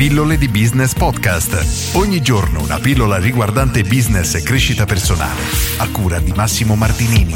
Pillole di Business Podcast. Ogni giorno una pillola riguardante business e crescita personale. A cura di Massimo Martinini.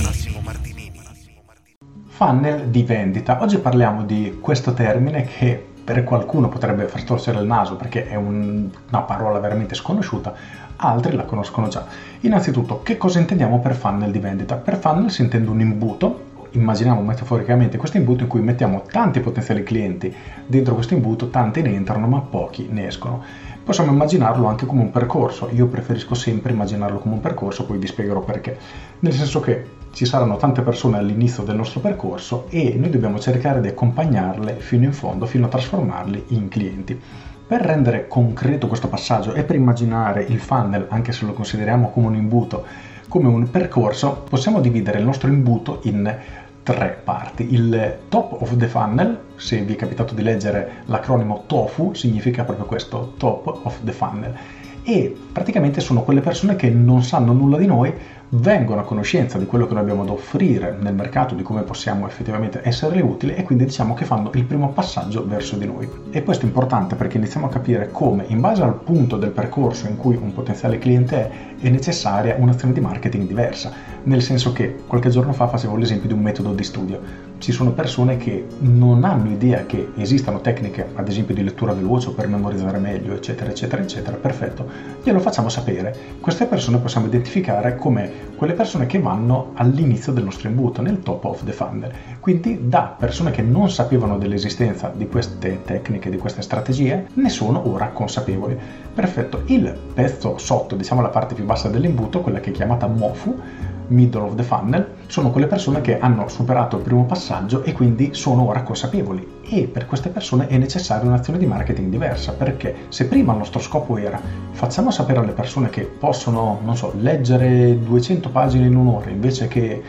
Funnel di vendita. Oggi parliamo di questo termine che per qualcuno potrebbe far torcere il naso perché è un, una parola veramente sconosciuta, altri la conoscono già. Innanzitutto, che cosa intendiamo per funnel di vendita? Per funnel si intende un imbuto immaginiamo metaforicamente questo imbuto in cui mettiamo tanti potenziali clienti, dentro questo imbuto tanti ne entrano ma pochi ne escono. Possiamo immaginarlo anche come un percorso, io preferisco sempre immaginarlo come un percorso, poi vi spiegherò perché. Nel senso che ci saranno tante persone all'inizio del nostro percorso e noi dobbiamo cercare di accompagnarle fino in fondo, fino a trasformarli in clienti. Per rendere concreto questo passaggio e per immaginare il funnel, anche se lo consideriamo come un imbuto, come un percorso, possiamo dividere il nostro imbuto in tre parti. Il top of the funnel, se vi è capitato di leggere l'acronimo TOFU, significa proprio questo, top of the funnel. E praticamente sono quelle persone che non sanno nulla di noi, vengono a conoscenza di quello che noi abbiamo da offrire nel mercato, di come possiamo effettivamente esserle utili e quindi diciamo che fanno il primo passaggio verso di noi. E questo è importante perché iniziamo a capire come, in base al punto del percorso in cui un potenziale cliente è, è necessaria un'azione di marketing diversa. Nel senso che qualche giorno fa facevo l'esempio di un metodo di studio. Ci sono persone che non hanno idea che esistano tecniche, ad esempio di lettura veloce o per memorizzare meglio, eccetera, eccetera, eccetera. Perfetto, glielo facciamo sapere. Queste persone possiamo identificare come quelle persone che vanno all'inizio del nostro imbuto, nel top of the funnel. Quindi da persone che non sapevano dell'esistenza di queste tecniche, di queste strategie, ne sono ora consapevoli. Perfetto, il pezzo sotto, diciamo la parte più bassa dell'imbuto, quella che è chiamata MOFU, middle of the funnel, sono quelle persone che hanno superato il primo passaggio e quindi sono ora consapevoli. E per queste persone è necessaria un'azione di marketing diversa, perché se prima il nostro scopo era facciamo sapere alle persone che possono, non so, leggere 200 pagine in un'ora invece che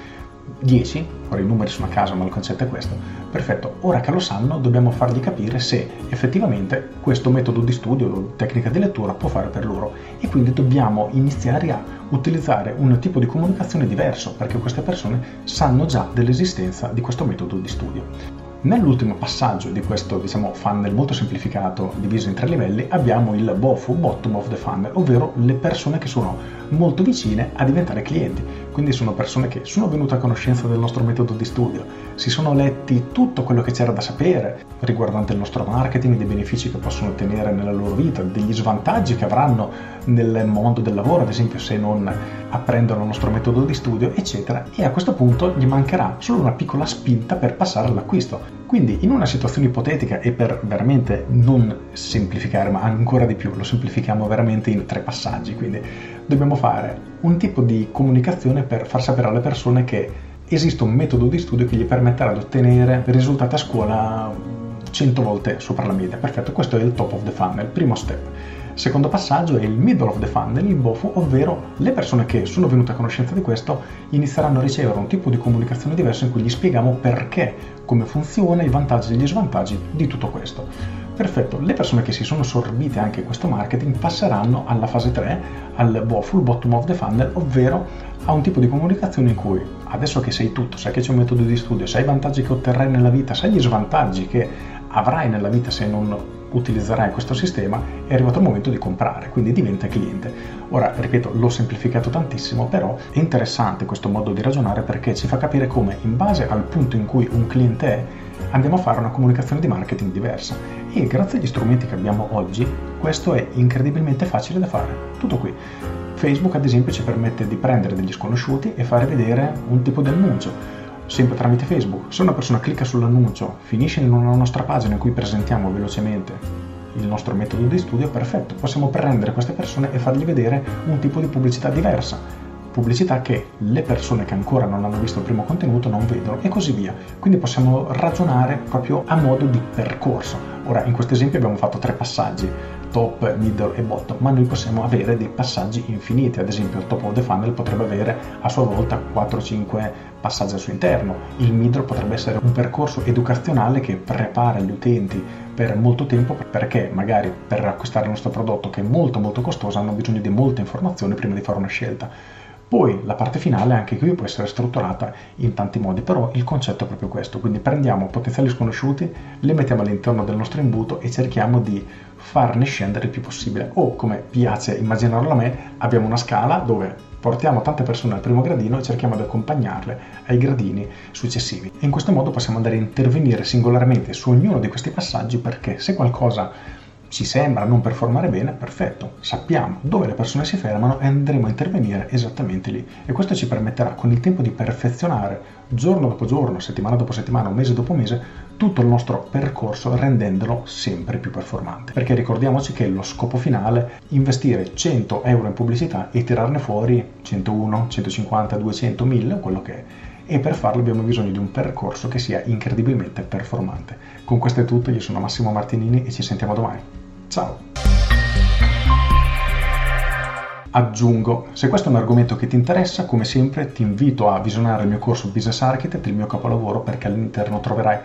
10, ora i numeri sono a caso ma il concetto è questo, perfetto, ora che lo sanno dobbiamo fargli capire se effettivamente questo metodo di studio tecnica di lettura può fare per loro e quindi dobbiamo iniziare a utilizzare un tipo di comunicazione diverso perché queste persone sanno già dell'esistenza di questo metodo di studio. Nell'ultimo passaggio di questo diciamo, funnel molto semplificato, diviso in tre livelli, abbiamo il BOFU, Bottom of the Funnel, ovvero le persone che sono molto vicine a diventare clienti. Quindi sono persone che sono venute a conoscenza del nostro metodo di studio, si sono letti tutto quello che c'era da sapere riguardante il nostro marketing, dei benefici che possono ottenere nella loro vita, degli svantaggi che avranno nel mondo del lavoro, ad esempio se non apprendono il nostro metodo di studio, eccetera. E a questo punto gli mancherà solo una piccola spinta per passare all'acquisto. Quindi in una situazione ipotetica e per veramente non semplificare, ma ancora di più, lo semplifichiamo veramente in tre passaggi, quindi dobbiamo fare un tipo di comunicazione per far sapere alle persone che esiste un metodo di studio che gli permetterà di ottenere risultati a scuola 100 volte sopra la media. Perfetto, questo è il top of the funnel, primo step. Secondo passaggio è il middle of the funnel, il BOFU, ovvero le persone che sono venute a conoscenza di questo inizieranno a ricevere un tipo di comunicazione diverso in cui gli spieghiamo perché, come funziona, i vantaggi e gli svantaggi di tutto questo. Perfetto, le persone che si sono sorbite anche questo marketing passeranno alla fase 3, al BOFU, il bottom of the funnel, ovvero a un tipo di comunicazione in cui adesso che sai tutto, sai che c'è un metodo di studio, sai i vantaggi che otterrai nella vita, sai gli svantaggi che avrai nella vita se non utilizzerai questo sistema, è arrivato il momento di comprare, quindi diventa cliente. Ora, ripeto, l'ho semplificato tantissimo, però è interessante questo modo di ragionare perché ci fa capire come, in base al punto in cui un cliente è, andiamo a fare una comunicazione di marketing diversa. E grazie agli strumenti che abbiamo oggi, questo è incredibilmente facile da fare. Tutto qui. Facebook, ad esempio, ci permette di prendere degli sconosciuti e fare vedere un tipo di annuncio sempre tramite Facebook. Se una persona clicca sull'annuncio, finisce in una nostra pagina in cui presentiamo velocemente il nostro metodo di studio, perfetto, possiamo prendere queste persone e fargli vedere un tipo di pubblicità diversa, pubblicità che le persone che ancora non hanno visto il primo contenuto non vedono e così via. Quindi possiamo ragionare proprio a modo di percorso. Ora, in questo esempio abbiamo fatto tre passaggi, top, middle e bottom, ma noi possiamo avere dei passaggi infiniti, ad esempio il top of the funnel potrebbe avere a sua volta 4-5 passaggi al suo interno, il middle potrebbe essere un percorso educazionale che prepara gli utenti per molto tempo perché magari per acquistare il nostro prodotto che è molto molto costoso hanno bisogno di molte informazioni prima di fare una scelta Poi la parte finale anche qui può essere strutturata in tanti modi, però il concetto è proprio questo, quindi prendiamo potenziali sconosciuti, li mettiamo all'interno del nostro imbuto e cerchiamo di farne scendere il più possibile. O come piace immaginarlo a me, abbiamo una scala dove portiamo tante persone al primo gradino e cerchiamo di accompagnarle ai gradini successivi. In questo modo possiamo andare a intervenire singolarmente su ognuno di questi passaggi perché se qualcosa ci sembra non performare bene, perfetto, sappiamo dove le persone si fermano e andremo a intervenire esattamente lì. E questo ci permetterà con il tempo di perfezionare giorno dopo giorno, settimana dopo settimana, mese dopo mese, tutto il nostro percorso rendendolo sempre più performante. Perché ricordiamoci che lo scopo finale è investire 100 euro in pubblicità e tirarne fuori 101, 150, 200, 1000, quello che è e per farlo abbiamo bisogno di un percorso che sia incredibilmente performante. Con questo è tutto, io sono Massimo Martinini e ci sentiamo domani. Ciao! Aggiungo, se questo è un argomento che ti interessa, come sempre ti invito a visionare il mio corso Business Architect, il mio capolavoro, perché all'interno troverai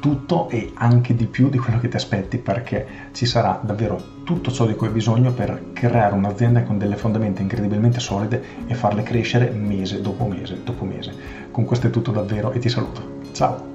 tutto e anche di più di quello che ti aspetti perché ci sarà davvero tutto ciò di cui hai bisogno per creare un'azienda con delle fondamenta incredibilmente solide e farle crescere mese dopo mese dopo mese. Con questo è tutto davvero e ti saluto. Ciao!